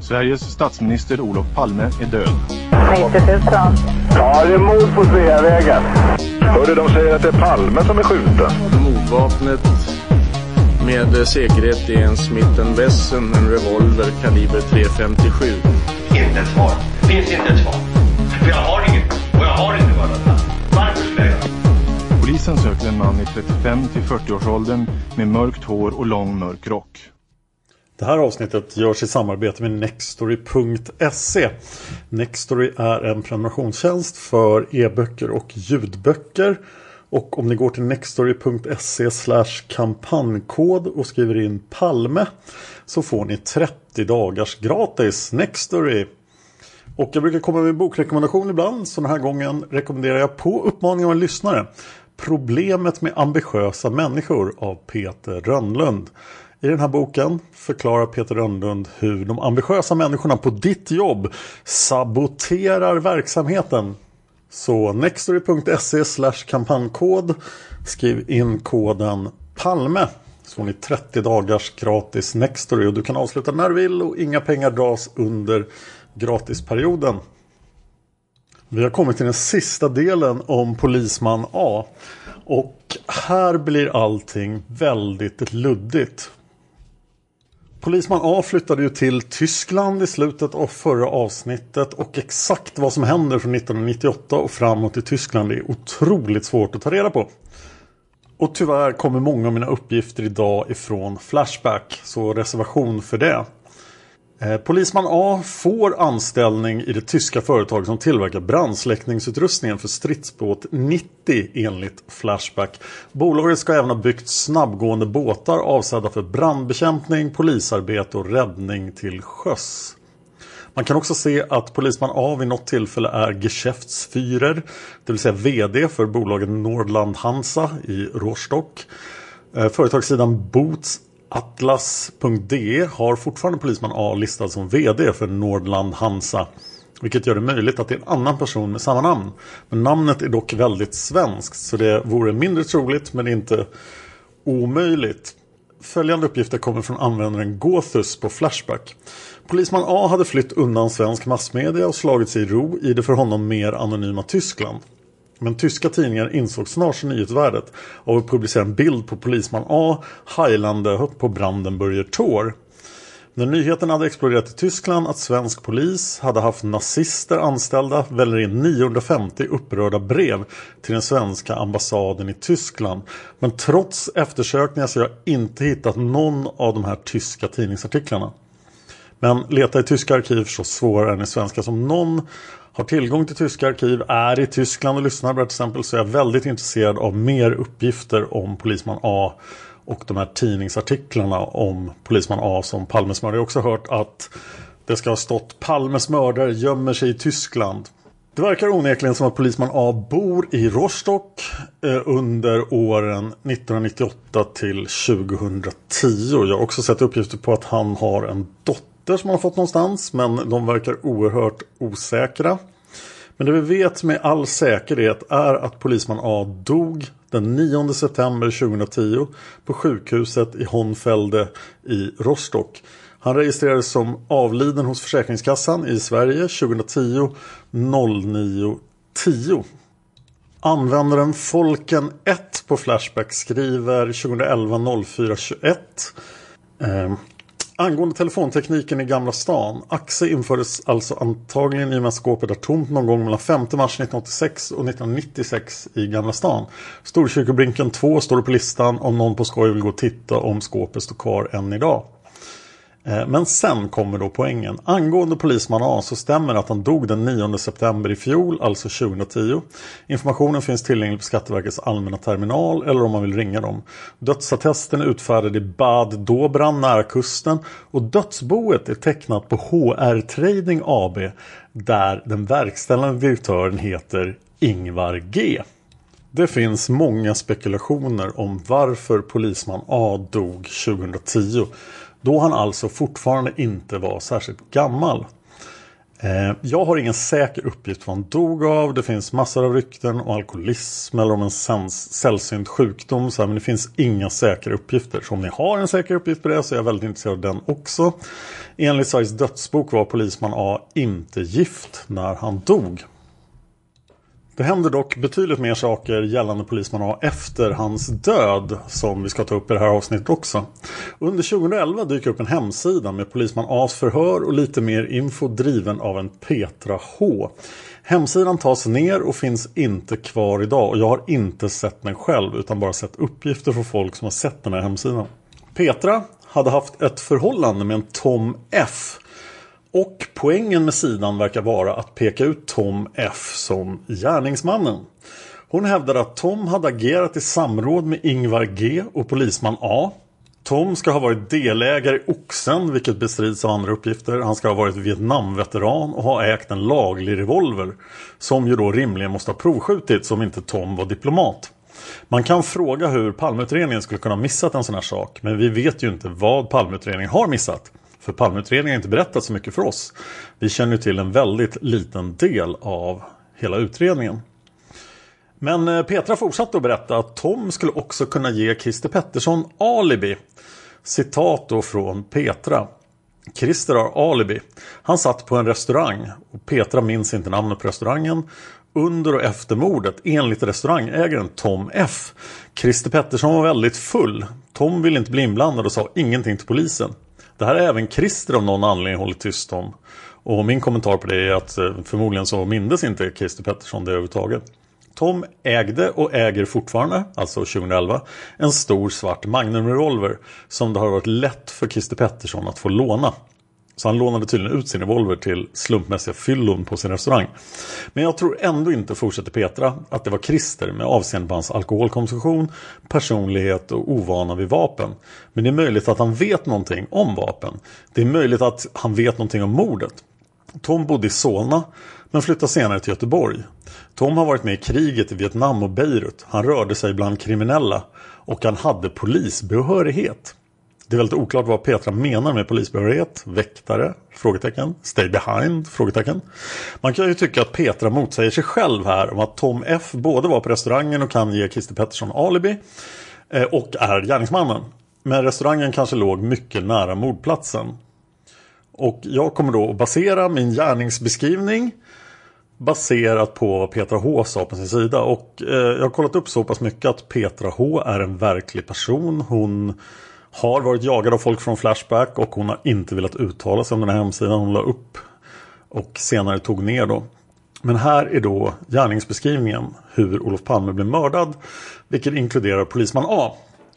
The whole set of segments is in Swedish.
Sveriges statsminister Olof Palme är död. 90 000. Ja, det är mord på Sveavägen. Hörde de säger att det är Palme som är skjuten. Mordvapnet med säkerhet är en Smith Wesson, en revolver kaliber .357. Inte ett svar. Det finns inte ett svar. För jag har inget. Och jag har inte varit Varför skulle jag Polisen söker en man i 35 till 40-årsåldern med mörkt hår och lång mörk rock. Det här avsnittet görs i samarbete med Nextory.se. Nextory är en prenumerationstjänst för e-böcker och ljudböcker. Och om ni går till nextory.se kampanjkod och skriver in Palme så får ni 30 dagars gratis Nextory. Och jag brukar komma med en bokrekommendation ibland. Så den här gången rekommenderar jag på uppmaning av en lyssnare Problemet med ambitiösa människor av Peter Rönnlund. I den här boken förklarar Peter Rönnlund hur de ambitiösa människorna på ditt jobb saboterar verksamheten. Så nextory.se kampanjkod Skriv in koden PALME så får ni 30 dagars gratis Nextory och du kan avsluta när du vill och inga pengar dras under gratisperioden. Vi har kommit till den sista delen om Polisman A. Och här blir allting väldigt luddigt. Polisman A flyttade ju till Tyskland i slutet av förra avsnittet och exakt vad som händer från 1998 och framåt i Tyskland är otroligt svårt att ta reda på. Och tyvärr kommer många av mina uppgifter idag ifrån Flashback, så reservation för det. Eh, polisman A får anställning i det tyska företag som tillverkar brandsläckningsutrustningen för stridsbåt 90 enligt Flashback. Bolaget ska även ha byggt snabbgående båtar avsedda för brandbekämpning, polisarbete och räddning till sjöss. Man kan också se att Polisman A vid något tillfälle är Geschäftsführer, det vill säga VD för bolaget Nordland Hansa i Rostock. Eh, företagssidan Boots Atlas.de har fortfarande Polisman A listad som VD för Nordland Hansa. Vilket gör det möjligt att det är en annan person med samma namn. Men namnet är dock väldigt svenskt så det vore mindre troligt men inte omöjligt. Följande uppgifter kommer från användaren Gothus på Flashback. Polisman A hade flytt undan svensk massmedia och slagit sig i ro i det för honom mer anonyma Tyskland. Men tyska tidningar insåg snart nyhetsvärdet av att publicera en bild på polisman A hajlande på Brandenburger Tor. När nyheten hade exploderat i Tyskland att svensk polis hade haft nazister anställda väljer in 950 upprörda brev till den svenska ambassaden i Tyskland. Men trots eftersökningar så har jag inte hittat någon av de här tyska tidningsartiklarna. Men leta i tyska arkiv så svårare än i svenska som någon har tillgång till tyska arkiv, är i Tyskland och lyssnar till exempel så är jag väldigt intresserad av mer uppgifter om Polisman A och de här tidningsartiklarna om polisman A som Palmes mördare. Jag har också hört att det ska ha stått Palmes mördare gömmer sig i Tyskland. Det verkar onekligen som att polisman A bor i Rostock eh, under åren 1998 till 2010. Jag har också sett uppgifter på att han har en dotter som man har fått någonstans. Men de verkar oerhört osäkra. Men det vi vet med all säkerhet är att polisman A dog den 9 september 2010 på sjukhuset i Honfelde i Rostock. Han registrerades som avliden hos Försäkringskassan i Sverige 2010 09 10. Användaren Folken 1 på Flashback skriver 2011 04 21. Eh, angående telefontekniken i Gamla stan. Axe infördes alltså antagligen i och med att skåpet är tomt någon gång mellan 5 mars 1986 och 1996 i Gamla stan. Storkyrkobrinken 2 står på listan om någon på skoj vill gå och titta om skåpet står kvar än idag. Eh, men sen kommer då poängen. Angående polisman A så stämmer att han dog den 9 september i fjol, alltså 2010. Informationen finns tillgänglig på Skatteverkets allmänna terminal eller om man vill ringa dem. Dödsattesten är utfärdad i Bad Dobran nära kusten och dödsboet är tecknat på HR Trading AB där den verkställande direktören heter Ingvar G. Det finns många spekulationer om varför polisman A dog 2010 då han alltså fortfarande inte var särskilt gammal. Eh, jag har ingen säker uppgift vad han dog av. Det finns massor av rykten om alkoholism eller om en sällsynt sjukdom. men det finns inga säkra uppgifter. Så om ni har en säker uppgift på det så är jag väldigt intresserad av den också. Enligt Sveriges dödsbok var polisman A inte gift när han dog. Det händer dock betydligt mer saker gällande polisman A efter hans död som vi ska ta upp i det här avsnittet också. Under 2011 dyker upp en hemsida med polisman A's förhör och lite mer info driven av en Petra H. Hemsidan tas ner och finns inte kvar idag och jag har inte sett den själv utan bara sett uppgifter från folk som har sett den här hemsidan. Petra hade haft ett förhållande med en Tom F och poängen med sidan verkar vara att peka ut Tom F som gärningsmannen. Hon hävdar att Tom hade agerat i samråd med Ingvar G och polisman A. Tom ska ha varit delägare i Oxen, vilket bestrids av andra uppgifter. Han ska ha varit Vietnamveteran och ha ägt en laglig revolver. Som ju då rimligen måste ha provskjutits om inte Tom var diplomat. Man kan fråga hur Palmeutredningen skulle kunna ha missat en sån här sak. Men vi vet ju inte vad Palmeutredningen har missat. För Palmeutredningen har inte berättat så mycket för oss. Vi känner till en väldigt liten del av hela utredningen. Men eh, Petra fortsatte att berätta att Tom skulle också kunna ge Christer Pettersson alibi. Citat då från Petra. Christer har alibi. Han satt på en restaurang och Petra minns inte namnet på restaurangen. Under och efter mordet enligt restaurangägaren Tom F. Christer Pettersson var väldigt full. Tom ville inte bli inblandad och sa ingenting till polisen. Det här är även Christer av någon anledning hållit tyst om. Och min kommentar på det är att eh, förmodligen så mindes inte Christer Pettersson det överhuvudtaget. Tom ägde och äger fortfarande, alltså 2011, en stor svart Magnum Revolver som det har varit lätt för Christer Pettersson att få låna. Så han lånade tydligen ut sin revolver till slumpmässiga fyllon på sin restaurang. Men jag tror ändå inte, fortsätter Petra, att det var Christer med avseende på hans alkoholkonsumtion, personlighet och ovana vid vapen. Men det är möjligt att han vet någonting om vapen. Det är möjligt att han vet någonting om mordet. Tom bodde i Solna men flyttade senare till Göteborg. Tom har varit med i kriget i Vietnam och Beirut. Han rörde sig bland kriminella och han hade polisbehörighet. Det är väldigt oklart vad Petra menar med polisbehörighet. Väktare? Frågetecken. Stay behind? Frågetecken. Man kan ju tycka att Petra motsäger sig själv här om att Tom F både var på restaurangen och kan ge Christer Pettersson alibi. Eh, och är gärningsmannen. Men restaurangen kanske låg mycket nära mordplatsen. Och jag kommer då att basera min gärningsbeskrivning baserat på vad Petra H sa på sin sida. Och eh, jag har kollat upp så pass mycket att Petra H är en verklig person. Hon har varit jagad av folk från Flashback och hon har inte velat uttala sig om den här hemsidan hon la upp. Och senare tog ner då. Men här är då gärningsbeskrivningen hur Olof Palme blev mördad. Vilket inkluderar polisman A.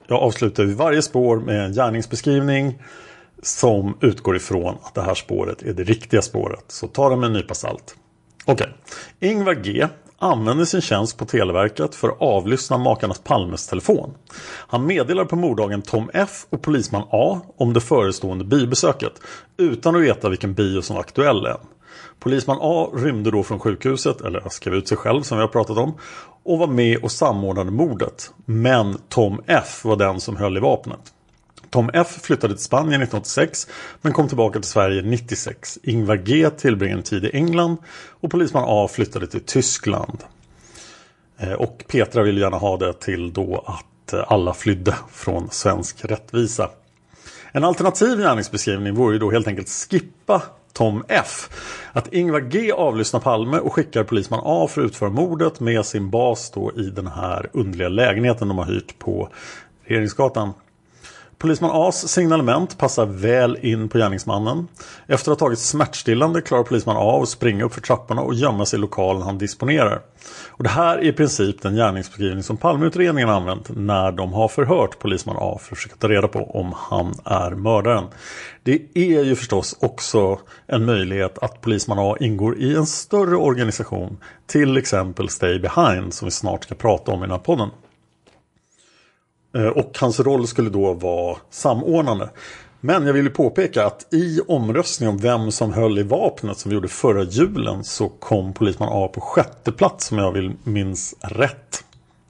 Jag avslutar vid varje spår med en gärningsbeskrivning som utgår ifrån att det här spåret är det riktiga spåret. Så ta det med en nypa salt. Okej. Okay. Ingvar G använde sin tjänst på Televerket för att avlyssna makarnas Palmes telefon. Han meddelar på morddagen Tom F och polisman A om det förestående biobesöket utan att veta vilken bio som var aktuell än. Polisman A rymde då från sjukhuset, eller skrev ut sig själv som vi har pratat om, och var med och samordnade mordet. Men Tom F var den som höll i vapnet. Tom F flyttade till Spanien 1986 men kom tillbaka till Sverige 96. Ingvar G tillbringade en tid i England och polisman A flyttade till Tyskland. Eh, och Petra ville gärna ha det till då att eh, alla flydde från svensk rättvisa. En alternativ gärningsbeskrivning vore ju då helt enkelt skippa Tom F. Att Ingvar G avlyssnar Palme och skickar polisman A för att utföra mordet med sin bas då i den här underliga lägenheten de har hyrt på Regeringsgatan. Polisman As signalement passar väl in på gärningsmannen. Efter att ha tagit smärtstillande klarar polisman A att springa upp för trapporna och gömma sig i lokalen han disponerar. Och det här är i princip den gärningsbeskrivning som Palmeutredningen använt när de har förhört polisman A för att försöka ta reda på om han är mördaren. Det är ju förstås också en möjlighet att polisman A ingår i en större organisation, till exempel Stay Behind som vi snart ska prata om i den här podden. Eh, och hans roll skulle då vara samordnande. Men jag vill påpeka att i omröstningen om vem som höll i vapnet som vi gjorde förra julen så kom polisman A på sjätte plats om jag vill minns rätt.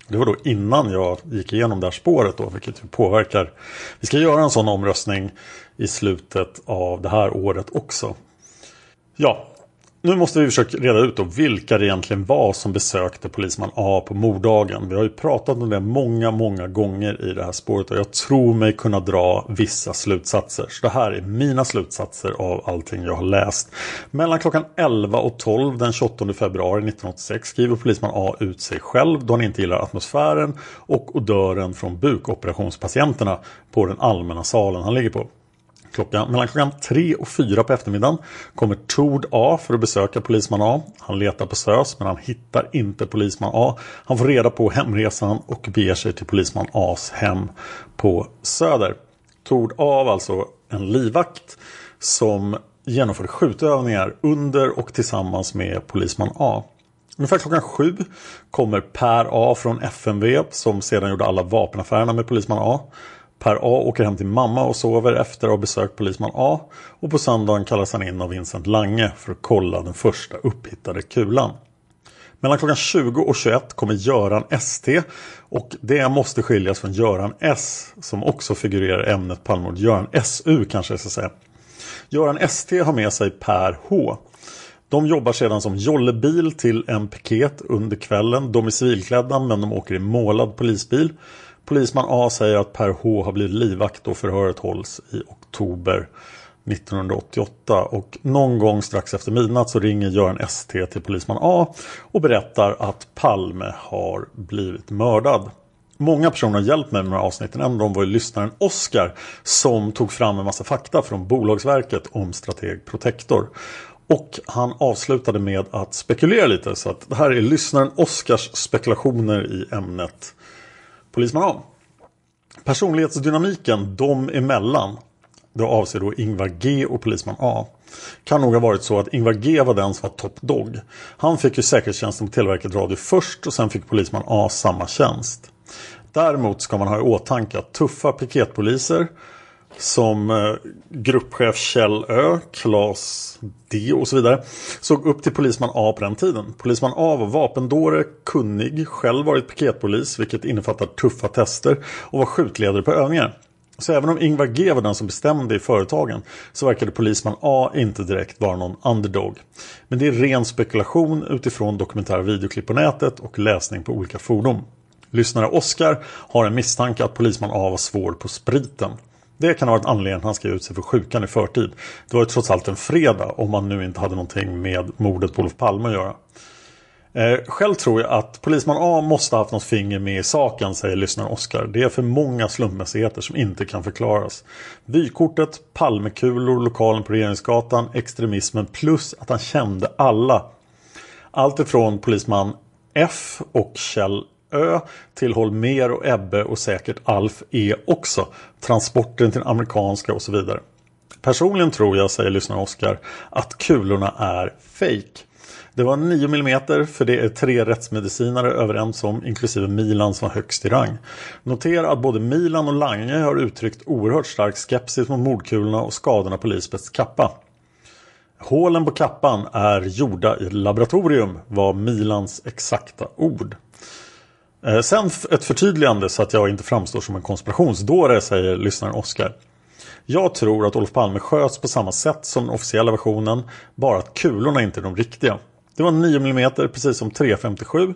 Det var då innan jag gick igenom det här spåret då, vilket ju påverkar. Vi ska göra en sån omröstning i slutet av det här året också. Ja, nu måste vi försöka reda ut då vilka det egentligen var som besökte polisman A på morddagen. Vi har ju pratat om det många, många gånger i det här spåret och jag tror mig kunna dra vissa slutsatser. Så det här är mina slutsatser av allting jag har läst. Mellan klockan 11 och 12 den 28 februari 1986 skriver polisman A ut sig själv då han inte gillar atmosfären och odören från bukoperationspatienterna på den allmänna salen han ligger på. Klockan, mellan klockan 3 och 4 på eftermiddagen kommer Tord A för att besöka polisman A. Han letar på SÖS men han hittar inte polisman A. Han får reda på hemresan och beger sig till polisman A's hem på Söder. Tord A var alltså en livvakt som genomförde skjutövningar under och tillsammans med polisman A. Ungefär klockan sju kommer Per A från FMV som sedan gjorde alla vapenaffärerna med polisman A. Per A åker hem till mamma och sover efter att ha besökt polisman A. Och på söndagen kallas han in av Vincent Lange för att kolla den första upphittade kulan. Mellan klockan 20 och 21 kommer Göran ST och det måste skiljas från Göran S som också figurerar i ämnet Palmemord. Göran SU kanske jag ska säga. Göran ST har med sig Per H. De jobbar sedan som jollebil till en piket under kvällen. De är civilklädda men de åker i målad polisbil. Polisman A säger att Per H har blivit livvakt och förhöret hålls i oktober 1988 och någon gång strax efter midnatt så ringer Göran ST till polisman A och berättar att Palme har blivit mördad. Många personer har hjälpt mig med de här avsnitten. En av dem var ju lyssnaren Oskar som tog fram en massa fakta från Bolagsverket om Strateg Protector. Och han avslutade med att spekulera lite så att det här är lyssnaren Oskars spekulationer i ämnet Polisman A. Personlighetsdynamiken dem emellan, det avser då Ingvar G och Polisman A. Kan nog ha varit så att Ingvar G var den som var top dog. Han fick ju säkerhetstjänsten på Televerket Radio först och sen fick Polisman A samma tjänst. Däremot ska man ha i åtanke att tuffa piketpoliser som eh, gruppchef Kjell Ö, Klas D och så vidare såg upp till polisman A på den tiden. Polisman A var vapendåre, kunnig, själv varit piketpolis vilket innefattar tuffa tester och var skjutledare på övningar. Så även om Ingvar G var den som bestämde i företagen så verkade polisman A inte direkt vara någon underdog. Men det är ren spekulation utifrån dokumentära videoklipp på nätet och läsning på olika fordon. Lyssnare Oskar har en misstanke att polisman A var svår på spriten. Det kan ha varit anledningen han skrev ut sig för sjukan i förtid. Det var ju trots allt en fredag om man nu inte hade någonting med mordet på Olof Palme att göra. Eh, själv tror jag att polisman A måste ha haft något finger med i saken, säger lyssnaren Oskar. Det är för många slumpmässigheter som inte kan förklaras. Vykortet, Palmekulor, lokalen på Regeringsgatan, extremismen plus att han kände alla. Allt ifrån polisman F och Kjell Ö till Holmer och Ebbe och säkert Alf E också. Transporten till amerikanska och så vidare. Personligen tror jag, säger lyssnaren Oskar, att kulorna är fake. Det var 9 mm för det är tre rättsmedicinare överens om inklusive Milan som var högst i rang. Notera att både Milan och Lange har uttryckt oerhört stark skepsis mot mordkulorna och skadorna på Lisbeths kappa. Hålen på kappan är gjorda i laboratorium var Milans exakta ord. Eh, sen ett förtydligande så att jag inte framstår som en konspirationsdåre säger lyssnaren Oskar. Jag tror att Olof Palme sköts på samma sätt som den officiella versionen bara att kulorna inte är de riktiga. Det var 9 mm precis som 357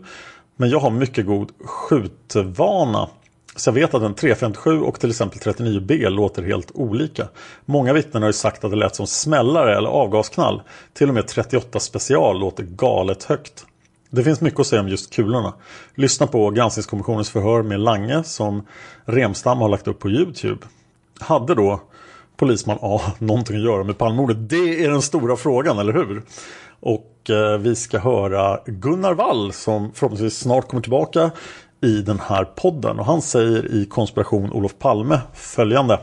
men jag har mycket god skjutvana så jag vet att en 357 och till exempel 39B låter helt olika. Många vittnen har ju sagt att det lät som smällare eller avgasknall. Till och med 38 special låter galet högt. Det finns mycket att säga om just kulorna. Lyssna på granskningskommissionens förhör med Lange som Remstam har lagt upp på Youtube. Hade då polisman A någonting att göra med Palmemordet? Det är den stora frågan, eller hur? Och eh, vi ska höra Gunnar Wall som förhoppningsvis snart kommer tillbaka i den här podden. Och han säger i Konspiration Olof Palme följande.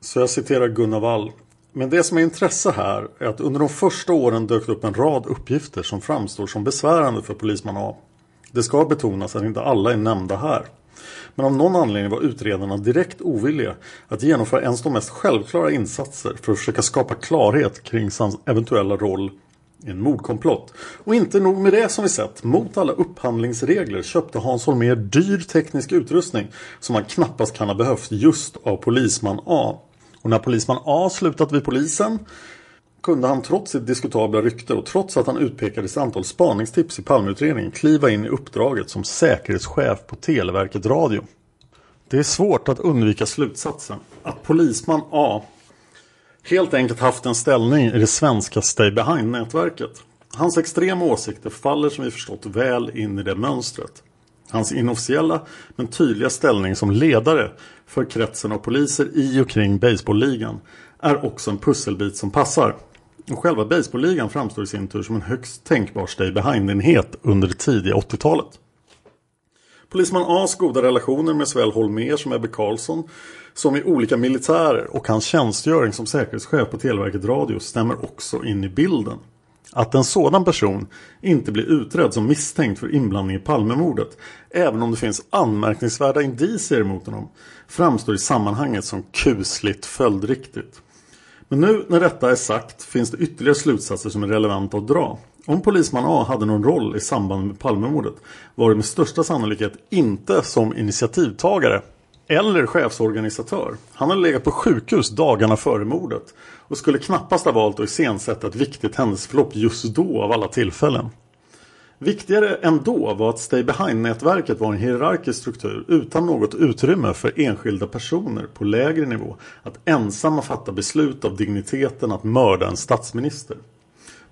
Så jag citerar Gunnar Wall. Men det som är intresse här är att under de första åren dök upp en rad uppgifter som framstår som besvärande för polisman A. Det ska betonas att inte alla är nämnda här. Men av någon anledning var utredarna direkt ovilliga att genomföra ens de mest självklara insatser för att försöka skapa klarhet kring hans eventuella roll i en mordkomplott. Och inte nog med det som vi sett. Mot alla upphandlingsregler köpte Hans Holmér dyr teknisk utrustning som han knappast kan ha behövt just av polisman A. Och när polisman A slutat vid polisen kunde han trots sitt diskutabla rykte och trots att han utpekades antal spaningstips i Palmeutredningen kliva in i uppdraget som säkerhetschef på Televerket Radio. Det är svårt att undvika slutsatsen att polisman A helt enkelt haft en ställning i det svenska Stay Behind-nätverket. Hans extrema åsikter faller som vi förstått väl in i det mönstret. Hans inofficiella men tydliga ställning som ledare för kretsen av poliser i och kring baseballligan är också en pusselbit som passar. Och själva baseballligan framstår i sin tur som en högst tänkbar stay behind-enhet under det tidiga 80-talet. Polisman A's goda relationer med såväl Holmer som Ebbe Karlsson som i olika militärer och hans tjänstgöring som säkerhetschef på Televerket Radio stämmer också in i bilden. Att en sådan person inte blir utredd som misstänkt för inblandning i Palmemordet även om det finns anmärkningsvärda indicier mot honom framstår i sammanhanget som kusligt följdriktigt. Men nu när detta är sagt finns det ytterligare slutsatser som är relevanta att dra. Om polisman A hade någon roll i samband med Palmemordet var det med största sannolikhet inte som initiativtagare eller chefsorganisatör. Han hade legat på sjukhus dagarna före mordet och skulle knappast ha valt att iscensätta ett viktigt händelseförlopp just då av alla tillfällen. Viktigare ändå var att Stay Behind-nätverket var en hierarkisk struktur utan något utrymme för enskilda personer på lägre nivå att ensamma fatta beslut av digniteten att mörda en statsminister.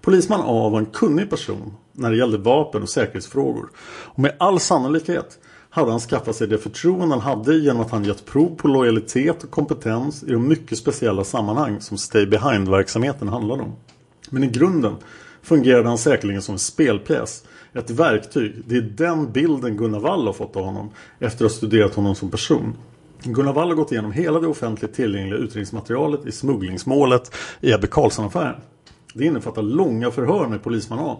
Polisman A var en kunnig person när det gällde vapen och säkerhetsfrågor och med all sannolikhet hade han skaffat sig det förtroende han hade genom att han gett prov på lojalitet och kompetens i de mycket speciella sammanhang som Stay Behind-verksamheten handlade om. Men i grunden fungerade han säkerligen som en spelpjäs. Ett verktyg. Det är den bilden Gunnar Wall har fått av honom efter att ha studerat honom som person. Gunnar Wall har gått igenom hela det offentligt tillgängliga utredningsmaterialet i smugglingsmålet i Ebbe Carlsson-affären. Det innefattar långa förhör med polisman A.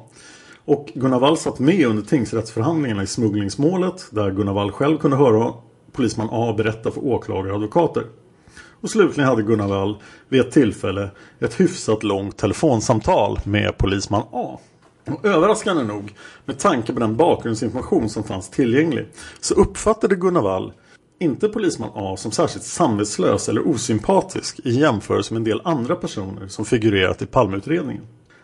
Och Gunnar Wall satt med under tingsrättsförhandlingarna i smugglingsmålet där Gunnar Wall själv kunde höra polisman A berätta för åklagare och advokater. Och slutligen hade Gunnar Wall vid ett tillfälle ett hyfsat långt telefonsamtal med polisman A. Och överraskande nog, med tanke på den bakgrundsinformation som fanns tillgänglig, så uppfattade Gunnar Wall inte polisman A som särskilt samvetslös eller osympatisk i jämförelse med en del andra personer som figurerat i Palmeutredningen.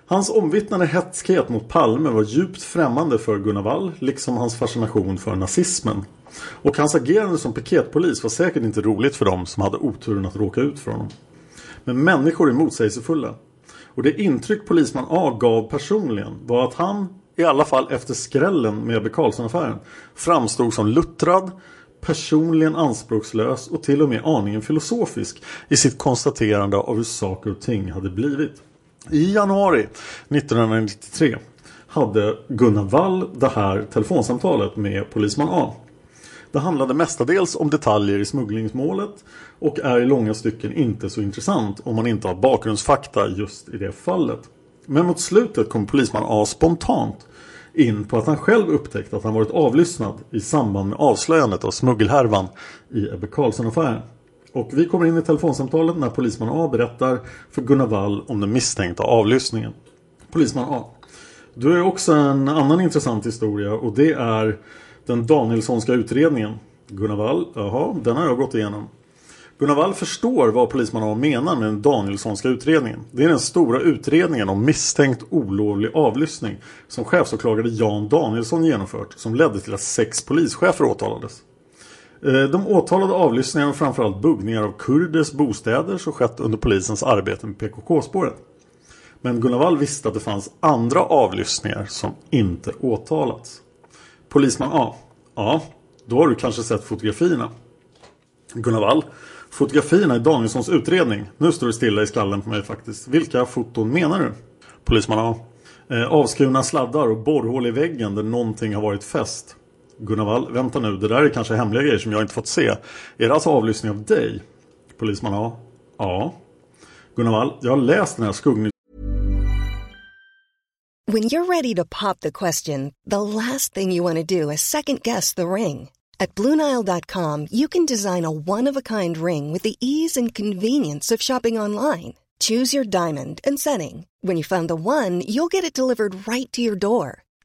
Hans omvittnade hetskhet mot Palme var djupt främmande för Gunnar Wall, liksom hans fascination för nazismen. Och hans agerande som piketpolis var säkert inte roligt för dem som hade oturen att råka ut för honom. Men människor är motsägelsefulla. Och det intryck polisman A gav personligen var att han, i alla fall efter skrällen med Ebbe Carlsson-affären, framstod som luttrad, personligen anspråkslös och till och med aningen filosofisk i sitt konstaterande av hur saker och ting hade blivit. I januari 1993 hade Gunnar Wall det här telefonsamtalet med polisman A. Det handlade mestadels om detaljer i smugglingsmålet och är i långa stycken inte så intressant om man inte har bakgrundsfakta just i det fallet. Men mot slutet kom polisman A spontant in på att han själv upptäckt att han varit avlyssnad i samband med avslöjandet av smuggelhärvan i Ebbe Carlsson-affären. Och vi kommer in i telefonsamtalet när polisman A berättar för Gunnar Wall om den misstänkta avlyssningen. Polisman A. Du har också en annan intressant historia och det är den Danielssonska utredningen. Gunnar Wall, jaha, den har jag gått igenom. Gunnar Wall förstår vad polisman A menar med den Danielssonska utredningen. Det är den stora utredningen om misstänkt olovlig avlyssning som chefsåklagare Jan Danielsson genomfört som ledde till att sex polischefer åtalades. Eh, de åtalade avlyssningar och framförallt buggningar av kurders bostäder som skett under polisens arbete med PKK-spåret. Men Gunnar Wall visste att det fanns andra avlyssningar som inte åtalats. Polisman A. Ja, då har du kanske sett fotografierna. Gunnar Wall. Fotografierna i Danielssons utredning. Nu står det stilla i skallen på mig faktiskt. Vilka foton menar du? Polisman A. Eh, avskurna sladdar och borrhål i väggen där någonting har varit fäst. Gunnar Wall, vänta nu, det där är kanske hemliga grejer som jag inte fått se. Är det alltså avlyssning av dig? Polisman A. Ja. Gunnar Wall, jag har läst den här skuggning When you're ready to pop the question, the last thing you want to do is second guess the ring. At Bluenile.com you can design a one-of-a-kind ring with the ease and convenience of shopping online. Choose your diamond and setting. When you find the one, you'll get it delivered right to your door.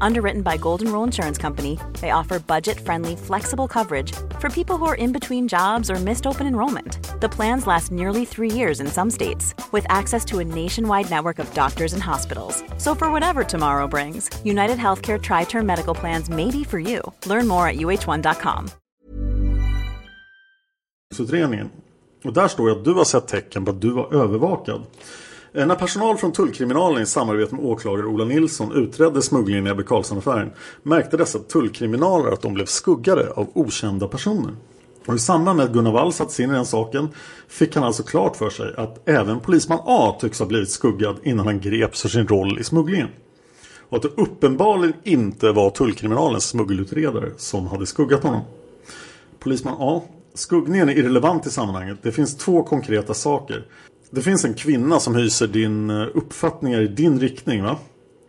Underwritten by Golden Rule Insurance Company, they offer budget friendly, flexible coverage for people who are in between jobs or missed open enrollment. The plans last nearly three years in some states, with access to a nationwide network of doctors and hospitals. So, for whatever tomorrow brings, United Healthcare Tri Term Medical Plans may be for you. Learn more at uh1.com. utredningen. Och där står att du har sett tecken på att du var övervakad. Eh, när personal från tullkriminalen i samarbete med åklagare Ola Nilsson utredde smugglingen i Ebbe Carlsson-affären märkte dessa tullkriminaler att de blev skuggade av okända personer. Och i samband med att Gunnar Wall sattes in i den saken fick han alltså klart för sig att även polisman A tycks ha blivit skuggad innan han greps för sin roll i smugglingen. Och att det uppenbarligen inte var tullkriminalens smuggelutredare som hade skuggat honom. Polisman A. Skuggningen är irrelevant i sammanhanget. Det finns två konkreta saker. Det finns en kvinna som hyser din eh, uppfattningar i din riktning va?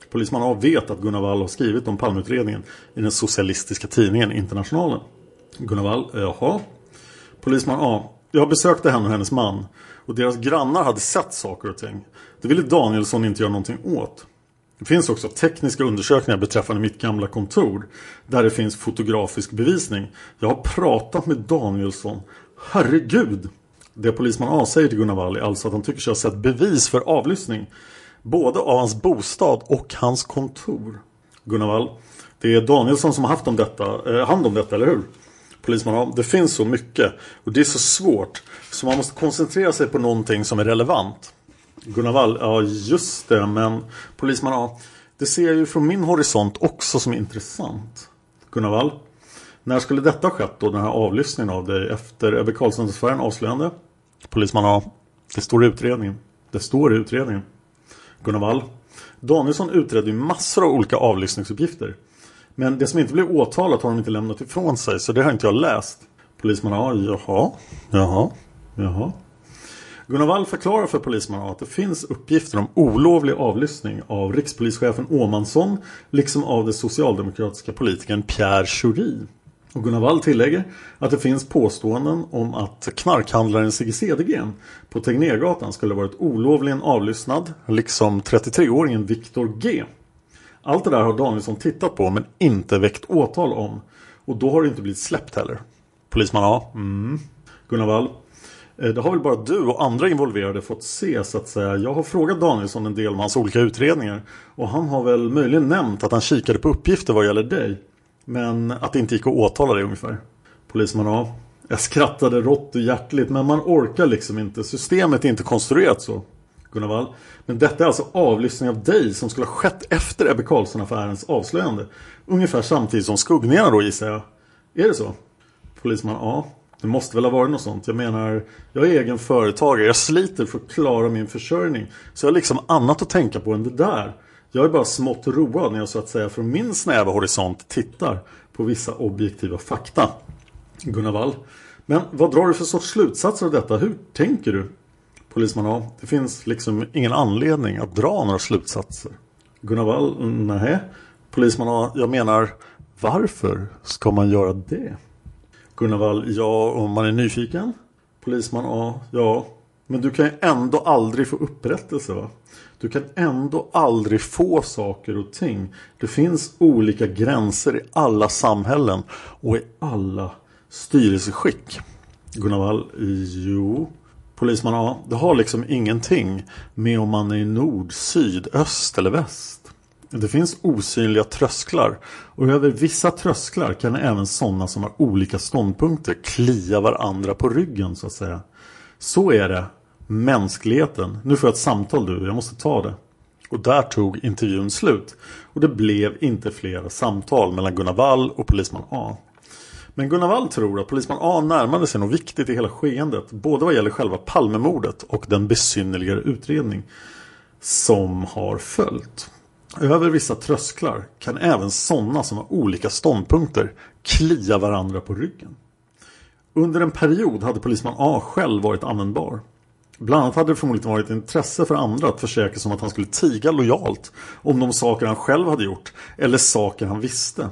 Polisman A vet att Gunnar Wall har skrivit om Palmeutredningen i den socialistiska tidningen Internationalen. Gunnar Wall, jaha. Polisman A. Jag besökte henne och hennes man. Och deras grannar hade sett saker och ting. Det ville Danielsson inte göra någonting åt. Det finns också tekniska undersökningar beträffande mitt gamla kontor. Där det finns fotografisk bevisning. Jag har pratat med Danielsson. Herregud! Det polisman A säger till Gunnar Wall är alltså att han tycker sig ha sett bevis för avlyssning. Både av hans bostad och hans kontor. Gunnar Wall. Det är Danielsson som har haft om detta, eh, hand om detta, eller hur? Polisman A. Det finns så mycket. Och det är så svårt. Så man måste koncentrera sig på någonting som är relevant. Gunnar Wall, ja just det, men polisman A. Det ser jag ju från min horisont också som intressant. Gunnar Wall. När skulle detta ha skett då, den här avlyssningen av dig efter Ebbe Carlsson-affären avslöjande? Polisman A. Det står i utredningen. Det står i utredningen. Gunnar Wall. Danielsson utredde ju massor av olika avlyssningsuppgifter. Men det som inte blev åtalat har de inte lämnat ifrån sig, så det har inte jag läst. Polisman A. Jaha, jaha, jaha. Gunnar Wall förklarar för polisman A att det finns uppgifter om olovlig avlyssning av rikspolischefen Åmansson liksom av den socialdemokratiska politikern Pierre Schori. Och Gunnar Wall tillägger att det finns påståenden om att knarkhandlaren Sigge Cedergren på Tegnérgatan skulle varit olovligen avlyssnad, liksom 33-åringen Viktor G. Allt det där har Danielsson tittat på men inte väckt åtal om. Och då har det inte blivit släppt heller. Polisman A. Mm. Gunnar Wall. Eh, det har väl bara du och andra involverade fått se så att säga. Jag har frågat Danielsson en del om hans olika utredningar. Och han har väl möjligen nämnt att han kikade på uppgifter vad gäller dig. Men att det inte gick att åtala det ungefär. Polisman A. Jag skrattade rått och hjärtligt men man orkar liksom inte. Systemet är inte konstruerat så. Gunnar Wall. Men detta är alltså avlyssning av dig som skulle ha skett efter Ebbe Carlsson-affärens avslöjande. Ungefär samtidigt som skuggningarna då gissar jag. Är det så? Polisman A. Det måste väl ha varit något sånt. Jag menar, jag är egen företagare. Jag sliter för att klara min försörjning. Så jag har liksom annat att tänka på än det där. Jag är bara smått road när jag så att säga från min snäva horisont tittar på vissa objektiva fakta. Gunnar Wall. Men vad drar du för sorts slutsatser av detta? Hur tänker du? Polisman A. Det finns liksom ingen anledning att dra några slutsatser. Gunnar Wall. Nej. Polisman A. Jag menar, varför ska man göra det? Gunnar Wall. Ja, om man är nyfiken. Polisman A. Ja, men du kan ju ändå aldrig få upprättelse va? Du kan ändå aldrig få saker och ting. Det finns olika gränser i alla samhällen och i alla styrelseskick. Gunnar Wall. Jo. Polisman A. Det har liksom ingenting med om man är i nord, syd, öst eller väst. Det finns osynliga trösklar och över vissa trösklar kan även sådana som har olika ståndpunkter klia varandra på ryggen så att säga. Så är det. Mänskligheten. Nu får jag ett samtal du, jag måste ta det. Och där tog intervjun slut. Och det blev inte flera samtal mellan Gunnar Wall och polisman A. Men Gunnar Wall tror att polisman A närmade sig något viktigt i hela skeendet. Både vad gäller själva Palmemordet och den besynnerligare utredning som har följt. Över vissa trösklar kan även sådana som har olika ståndpunkter klia varandra på ryggen. Under en period hade polisman A själv varit användbar. Bland annat hade det förmodligen varit intresse för andra att försäkra sig om att han skulle tiga lojalt om de saker han själv hade gjort eller saker han visste.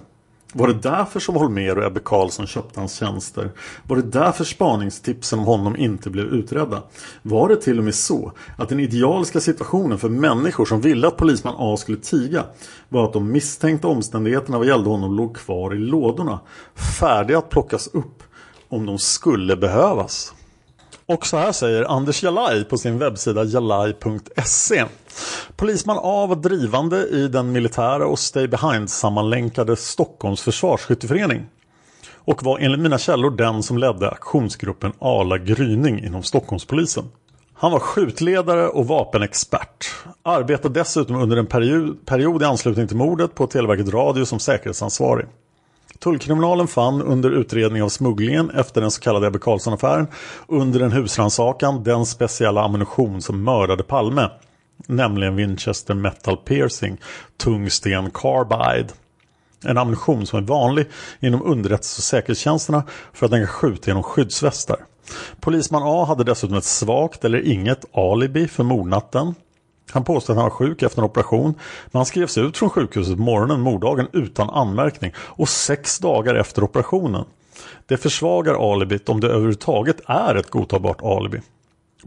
Var det därför som Holmer och Ebbe Karlsson köpte hans tjänster? Var det därför spaningstipsen om honom inte blev utredda? Var det till och med så att den idealiska situationen för människor som ville att polisman A skulle tiga var att de misstänkta omständigheterna vad gällde honom låg kvar i lådorna färdiga att plockas upp om de skulle behövas? Och så här säger Anders Jalaj på sin webbsida jalaj.se. Polisman A var drivande i den militära och Stay Behind-sammanlänkade Stockholms försvarsskytteförening. Och var enligt mina källor den som ledde aktionsgruppen Ala Gryning inom Stockholmspolisen. Han var skjutledare och vapenexpert. Arbetade dessutom under en period, period i anslutning till mordet på Televerket Radio som säkerhetsansvarig. Tullkriminalen fann under utredning av smugglingen efter den så kallade Ebbe Carlsson-affären under en husrannsakan den speciella ammunition som mördade Palme. Nämligen Winchester Metal Piercing Tungsten Carbide. En ammunition som är vanlig inom underrättelse och säkerhetstjänsterna för att den kan skjuta genom skyddsvästar. Polisman A hade dessutom ett svagt eller inget alibi för mordnatten. Han påstod att han var sjuk efter en operation men han skrevs ut från sjukhuset morgonen morddagen utan anmärkning och sex dagar efter operationen. Det försvagar alibit om det överhuvudtaget är ett godtagbart alibi.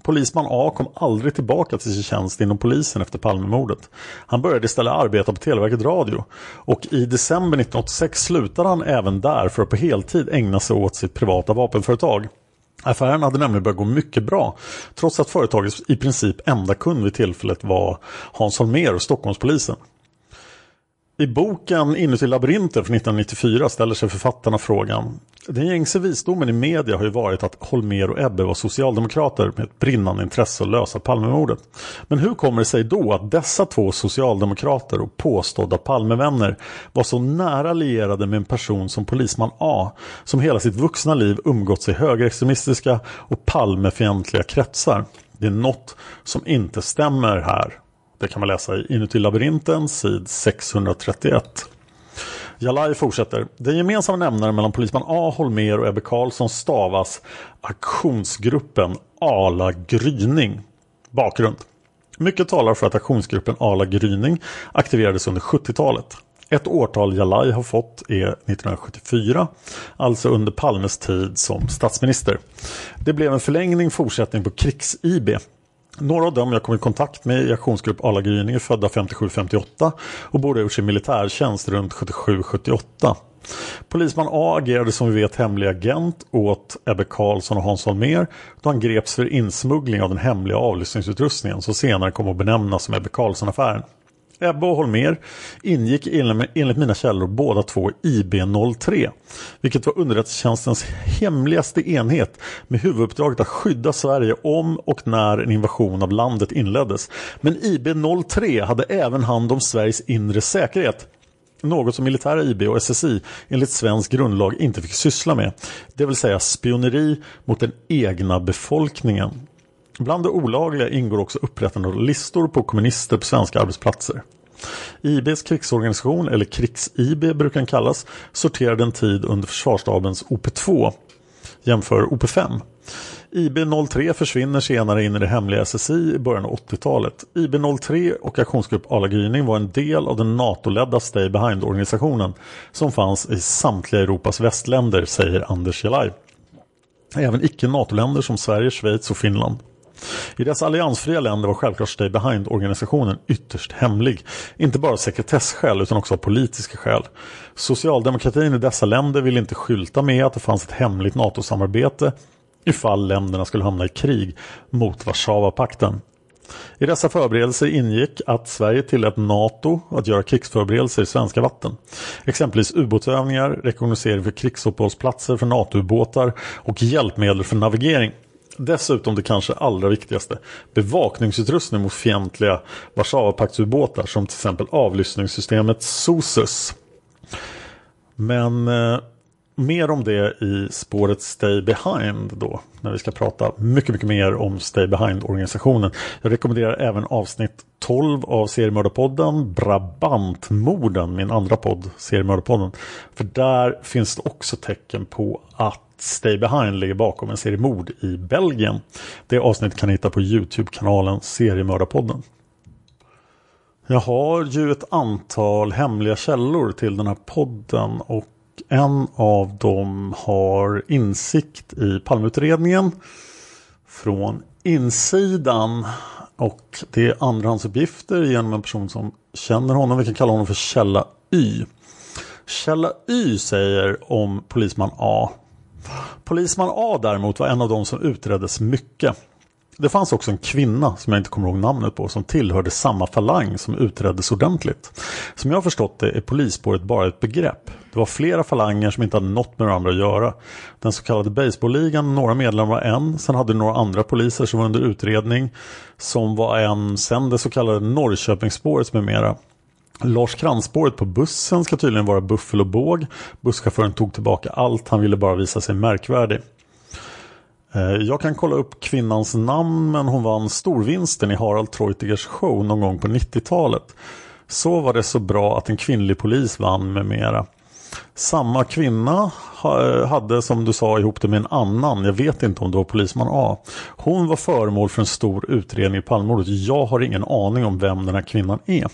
Polisman A kom aldrig tillbaka till sin tjänst inom polisen efter Palmemordet. Han började istället arbeta på Televerket Radio och i december 1986 slutade han även där för att på heltid ägna sig åt sitt privata vapenföretag. Affären hade nämligen börjat gå mycket bra trots att företagets i princip enda kund vid tillfället var Hans Holmér och Stockholmspolisen. I boken Inuti labyrinten från 1994 ställer sig författarna frågan den gängse visdomen i media har ju varit att Holmer och Ebbe var socialdemokrater med ett brinnande intresse att lösa Palmemordet. Men hur kommer det sig då att dessa två socialdemokrater och påstådda Palmevänner var så nära lierade med en person som polisman A som hela sitt vuxna liv umgått sig högerextremistiska och Palmefientliga kretsar? Det är något som inte stämmer här. Det kan man läsa i Inuti labyrinten, sid 631. Jalaj fortsätter. Den gemensamma nämnaren mellan polisman A. Holmer och Ebbe Karlsson stavas aktionsgruppen Ala Gryning. Bakgrund. Mycket talar för att aktionsgruppen Ala Gryning aktiverades under 70-talet. Ett årtal Jalaj har fått är 1974, alltså under Palmes tid som statsminister. Det blev en förlängning fortsättning på krigs-IB några av dem jag kom i kontakt med i aktionsgrupp Arla Gryning är födda 57-58 och borde ha gjort sin militärtjänst runt 77-78. Polisman A agerade som vi vet hemlig agent åt Ebbe Karlsson och Hans Holmér då han greps för insmuggling av den hemliga avlyssningsutrustningen som senare kom att benämnas som Ebbe Karlsson-affären. Ebbe och Holmer ingick enligt mina källor båda två IB03, vilket var underrättelsetjänstens hemligaste enhet med huvuduppdraget att skydda Sverige om och när en invasion av landet inleddes. Men IB03 hade även hand om Sveriges inre säkerhet. Något som militära IB och SSI enligt svensk grundlag inte fick syssla med. Det vill säga spioneri mot den egna befolkningen. Bland det olagliga ingår också upprättande av listor på kommunister på svenska arbetsplatser. IBs krigsorganisation, eller krigs-IB brukar den kallas, sorterade en tid under försvarsstabens OP2, jämför OP5. IB03 försvinner senare in i det hemliga SSI i början av 80-talet. IB03 och aktionsgrupp Arla Gryning var en del av den NATO-ledda Stay Behind-organisationen som fanns i samtliga Europas västländer, säger Anders Jelaj. Även icke-NATO-länder som Sverige, Schweiz och Finland. I dessa alliansfria länder var självklart Stay Behind-organisationen ytterst hemlig. Inte bara av sekretesskäl utan också av politiska skäl. Socialdemokratin i dessa länder ville inte skylta med att det fanns ett hemligt NATO-samarbete ifall länderna skulle hamna i krig mot Warszawapakten. I dessa förberedelser ingick att Sverige tillät NATO att göra krigsförberedelser i svenska vatten. Exempelvis ubåtsövningar, rekognosering för krigsuppehållsplatser för NATO-ubåtar och hjälpmedel för navigering. Dessutom det kanske allra viktigaste, bevakningsutrustning mot fientliga Warszawapaktsubåtar som till exempel avlyssningssystemet SOSUS. Men eh, mer om det i spåret Stay Behind då, när vi ska prata mycket, mycket mer om Stay Behind-organisationen. Jag rekommenderar även avsnitt 12 av seriemördarpodden Brabantmorden, min andra podd, seriemördarpodden. För där finns det också tecken på att Stay Behind ligger bakom en serie mord i Belgien. Det avsnittet kan ni hitta på Youtube-kanalen Seriemördarpodden. Jag har ju ett antal hemliga källor till den här podden och en av dem har insikt i palmutredningen från insidan och det är andrahandsuppgifter genom en person som känner honom. Vi kan kalla honom för Källa Y. Källa Y säger om polisman A Polisman A däremot var en av de som utreddes mycket. Det fanns också en kvinna som jag inte kommer ihåg namnet på som tillhörde samma falang som utreddes ordentligt. Som jag har förstått det är polisspåret bara ett begrepp. Det var flera falanger som inte hade något med varandra att göra. Den så kallade baseballligan, några medlemmar var en. Sen hade några andra poliser som var under utredning. Som var en. Sen det så kallade Norrköpingsspåret med mera. Lars Krantspåret på bussen ska tydligen vara buffel och båg. Busschauffören tog tillbaka allt, han ville bara visa sig märkvärdig. Eh, jag kan kolla upp kvinnans namn men hon vann storvinsten i Harald Treutigers show någon gång på 90-talet. Så var det så bra att en kvinnlig polis vann med mera. Samma kvinna eh, hade som du sa ihop det med en annan, jag vet inte om det var polisman A. Hon var föremål för en stor utredning i Palmemordet. Jag har ingen aning om vem den här kvinnan är.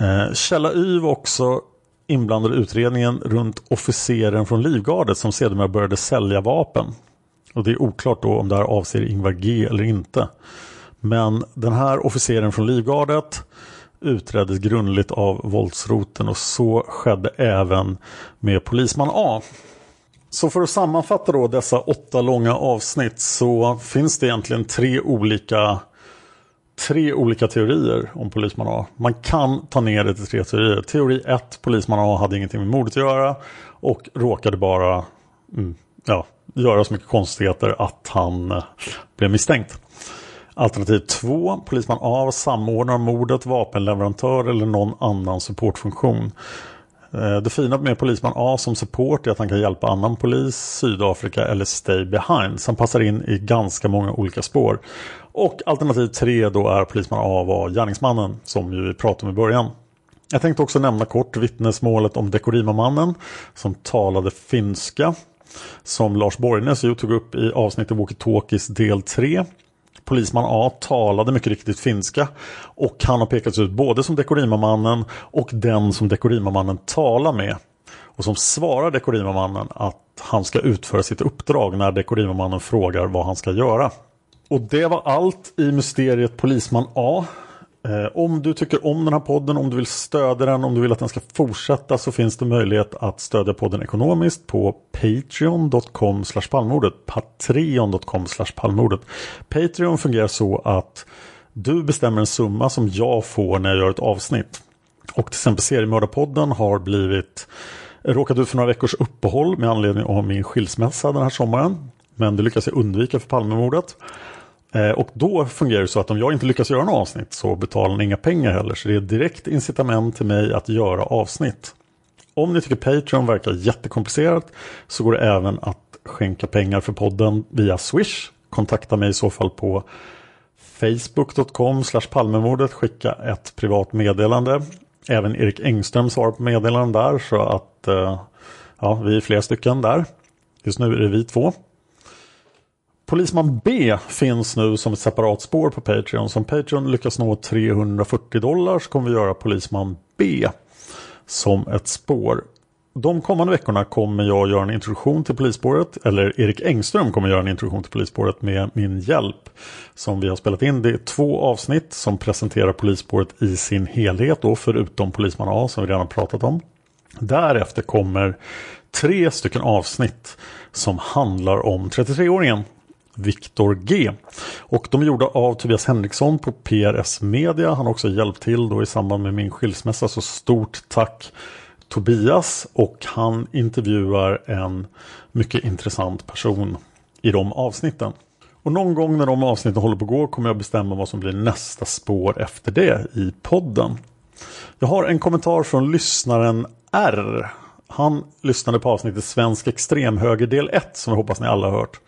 Eh, Källa Y var också inblandad i utredningen runt officeren från Livgardet som sedermera började sälja vapen. Och det är oklart då om det här avser Ingvar G eller inte. Men den här officeren från Livgardet utreddes grundligt av våldsroten och så skedde även med polisman A. Så för att sammanfatta då dessa åtta långa avsnitt så finns det egentligen tre olika tre olika teorier om polisman A. Man kan ta ner det till tre teorier. Teori 1, polisman A hade ingenting med mordet att göra och råkade bara mm, ja, göra så mycket konstigheter att han eh, blev misstänkt. Alternativ 2, polisman A var samordnare av mordet, vapenleverantör eller någon annan supportfunktion. Eh, det fina med polisman A som support är att han kan hjälpa annan polis, Sydafrika eller Stay Behind. Så han passar in i ganska många olika spår. Och alternativ tre då är polisman A var gärningsmannen som vi pratade om i början. Jag tänkte också nämna kort vittnesmålet om Dekorima-mannen som talade finska. Som Lars Borgnäs ju tog upp i avsnittet Walkie-Talkies del 3. Polisman A talade mycket riktigt finska och han har pekats ut både som Dekorima-mannen och den som Dekorima-mannen talar med. Och som svarar Dekorima-mannen att han ska utföra sitt uppdrag när Dekorima-mannen frågar vad han ska göra. Och det var allt i mysteriet Polisman A. Eh, om du tycker om den här podden, om du vill stödja den, om du vill att den ska fortsätta så finns det möjlighet att stödja podden ekonomiskt på patreon.com palmordet. Patreon.com palmordet. Patreon fungerar så att du bestämmer en summa som jag får när jag gör ett avsnitt. Och till exempel Seriemördarpodden har blivit råkat ut för några veckors uppehåll med anledning av min skilsmässa den här sommaren. Men det lyckas jag undvika för Palmemordet. Eh, och då fungerar det så att om jag inte lyckas göra något avsnitt så betalar ni inga pengar heller. Så det är direkt incitament till mig att göra avsnitt. Om ni tycker Patreon verkar jättekomplicerat så går det även att skänka pengar för podden via Swish. Kontakta mig i så fall på facebook.com palmemordet. Skicka ett privat meddelande. Även Erik Engström svarar på meddelanden där så att eh, ja, vi är flera stycken där. Just nu är det vi två. Polisman B finns nu som ett separat spår på Patreon. Som Patreon lyckas nå 340 dollar så kommer vi göra Polisman B som ett spår. De kommande veckorna kommer jag göra en introduktion till polisspåret. Eller Erik Engström kommer göra en introduktion till polisspåret med min hjälp. Som vi har spelat in. Det är två avsnitt som presenterar polisspåret i sin helhet. Då, förutom Polisman A som vi redan pratat om. Därefter kommer tre stycken avsnitt som handlar om 33-åringen Viktor G. Och de är gjorda av Tobias Henriksson på PRS Media. Han har också hjälpt till då i samband med min skilsmässa. Så stort tack Tobias. Och han intervjuar en mycket intressant person i de avsnitten. Och någon gång när de avsnitten håller på att gå kommer jag bestämma vad som blir nästa spår efter det i podden. Jag har en kommentar från lyssnaren R. Han lyssnade på avsnittet Svensk extremhöger del 1 som jag hoppas ni alla har hört.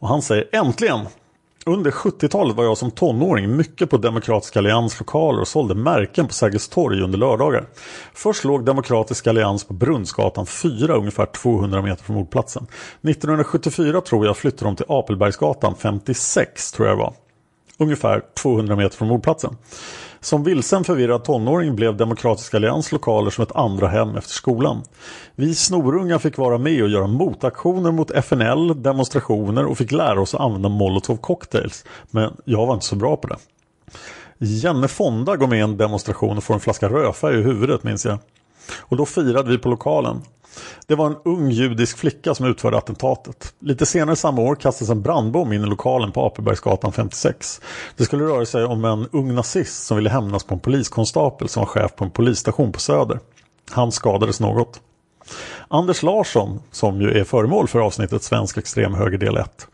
Och han säger äntligen! Under 70-talet var jag som tonåring mycket på Demokratisk Allians lokaler och sålde märken på Sergels torg under lördagar. Först låg Demokratisk Allians på Brunnsgatan 4 ungefär 200 meter från mordplatsen. 1974 tror jag flyttade de till Apelbergsgatan 56 tror jag det var. Ungefär 200 meter från mordplatsen. Som vilsen förvirrad tonåring blev Demokratisk Allians lokaler som ett andra hem efter skolan. Vi snorungar fick vara med och göra motaktioner mot FNL, demonstrationer och fick lära oss att använda molotov cocktails. Men jag var inte så bra på det. Jenne Fonda går med i en demonstration och får en flaska rödfärg i huvudet minns jag. Och då firade vi på lokalen. Det var en ung judisk flicka som utförde attentatet. Lite senare samma år kastades en brandbomb in i lokalen på Apelbergsgatan 56. Det skulle röra sig om en ung nazist som ville hämnas på en poliskonstapel som var chef på en polisstation på Söder. Han skadades något. Anders Larsson, som ju är föremål för avsnittet Svensk extremhöger del 1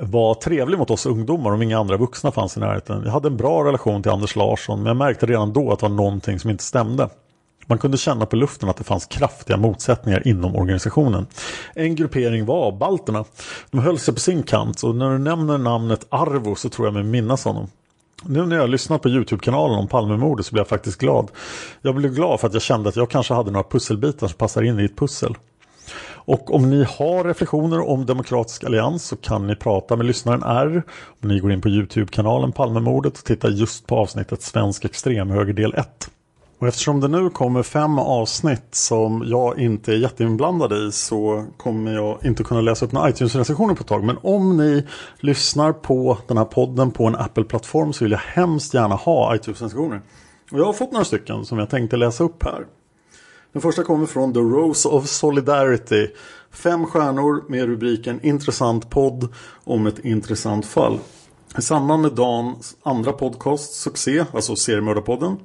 var trevlig mot oss ungdomar om inga andra vuxna fanns i närheten. Jag hade en bra relation till Anders Larsson men jag märkte redan då att det var någonting som inte stämde. Man kunde känna på luften att det fanns kraftiga motsättningar inom organisationen. En gruppering var balterna. De höll sig på sin kant och när du nämner namnet Arvo så tror jag mig minnas honom. Nu när jag lyssnat på Youtube-kanalen om Palmemordet så blir jag faktiskt glad. Jag blev glad för att jag kände att jag kanske hade några pusselbitar som passar in i ett pussel. Och om ni har reflektioner om Demokratisk Allians så kan ni prata med lyssnaren R. Om ni går in på Youtube-kanalen Palmemordet och tittar just på avsnittet Svensk extremhöger del 1. Och eftersom det nu kommer fem avsnitt som jag inte är jätteinblandad i så kommer jag inte kunna läsa upp några iTunes-recensioner på ett tag. Men om ni lyssnar på den här podden på en Apple-plattform så vill jag hemskt gärna ha iTunes-recensioner. Och jag har fått några stycken som jag tänkte läsa upp här. Den första kommer från The Rose of Solidarity. Fem stjärnor med rubriken Intressant podd om ett intressant fall. I samband med Dans andra podcast succé, alltså Seriemördarpodden,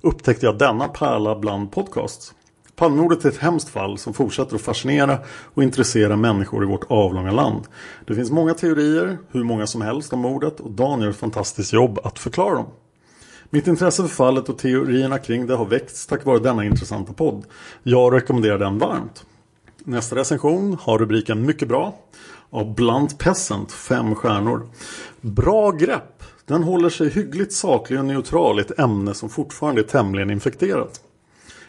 upptäckte jag denna pärla bland podcasts. Palmemordet är ett hemskt fall som fortsätter att fascinera och intressera människor i vårt avlånga land. Det finns många teorier, hur många som helst, om mordet och Dan gör ett fantastiskt jobb att förklara dem. Mitt intresse för fallet och teorierna kring det har väckts tack vare denna intressanta podd. Jag rekommenderar den varmt. Nästa recension har rubriken Mycket bra av Blunt Peasant, fem stjärnor. Bra grepp! Den håller sig hyggligt saklig och neutral i ett ämne som fortfarande är tämligen infekterat.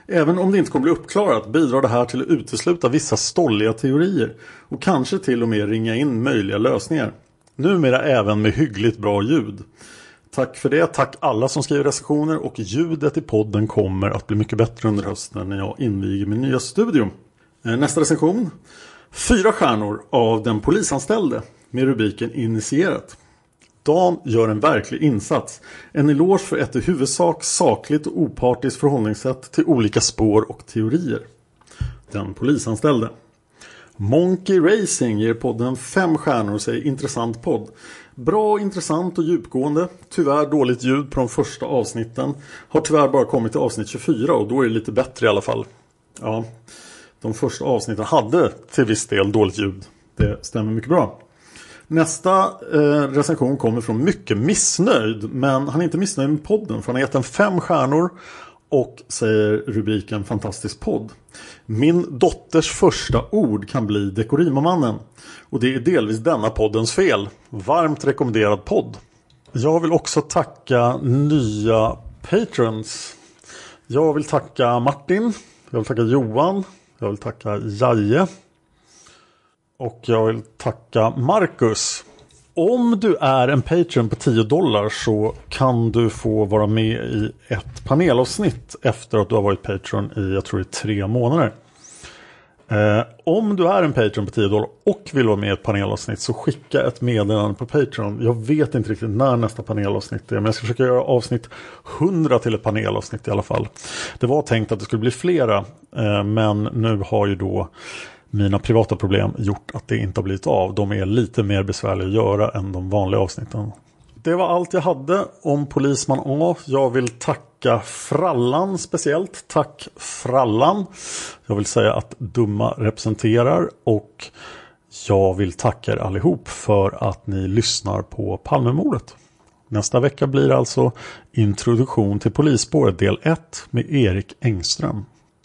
Även om det inte kommer bli uppklarat bidrar det här till att utesluta vissa stolliga teorier och kanske till och med ringa in möjliga lösningar. Numera även med hyggligt bra ljud. Tack för det, tack alla som skriver recensioner och ljudet i podden kommer att bli mycket bättre under hösten när jag inviger min nya studio. Eh, nästa recension. Fyra stjärnor av den polisanställde med rubriken Initierat. Dan gör en verklig insats. En eloge för ett i huvudsak sakligt och opartiskt förhållningssätt till olika spår och teorier. Den polisanställde. Monkey Racing ger podden fem stjärnor och säger intressant podd. Bra, intressant och djupgående. Tyvärr dåligt ljud på de första avsnitten. Har tyvärr bara kommit till avsnitt 24 och då är det lite bättre i alla fall. Ja, de första avsnitten hade till viss del dåligt ljud. Det stämmer mycket bra. Nästa eh, recension kommer från mycket missnöjd. Men han är inte missnöjd med podden för han har gett den fem stjärnor. Och säger rubriken Fantastisk podd. Min dotters första ord kan bli Dekorimomannen. Och det är delvis denna poddens fel. Varmt rekommenderad podd. Jag vill också tacka nya patrons. Jag vill tacka Martin. Jag vill tacka Johan. Jag vill tacka Jaje. Och jag vill tacka Marcus. Om du är en Patreon på 10 dollar så kan du få vara med i ett panelavsnitt efter att du har varit Patreon i, jag tror det är tre månader. Eh, om du är en Patreon på 10 dollar och vill vara med i ett panelavsnitt så skicka ett meddelande på Patreon. Jag vet inte riktigt när nästa panelavsnitt är men jag ska försöka göra avsnitt 100 till ett panelavsnitt i alla fall. Det var tänkt att det skulle bli flera eh, men nu har ju då mina privata problem gjort att det inte har blivit av. De är lite mer besvärliga att göra än de vanliga avsnitten. Det var allt jag hade om Polisman A. Jag vill tacka Frallan speciellt. Tack Frallan. Jag vill säga att Dumma representerar och jag vill tacka er allihop för att ni lyssnar på Palmemordet. Nästa vecka blir alltså Introduktion till polisspåret del 1 med Erik Engström.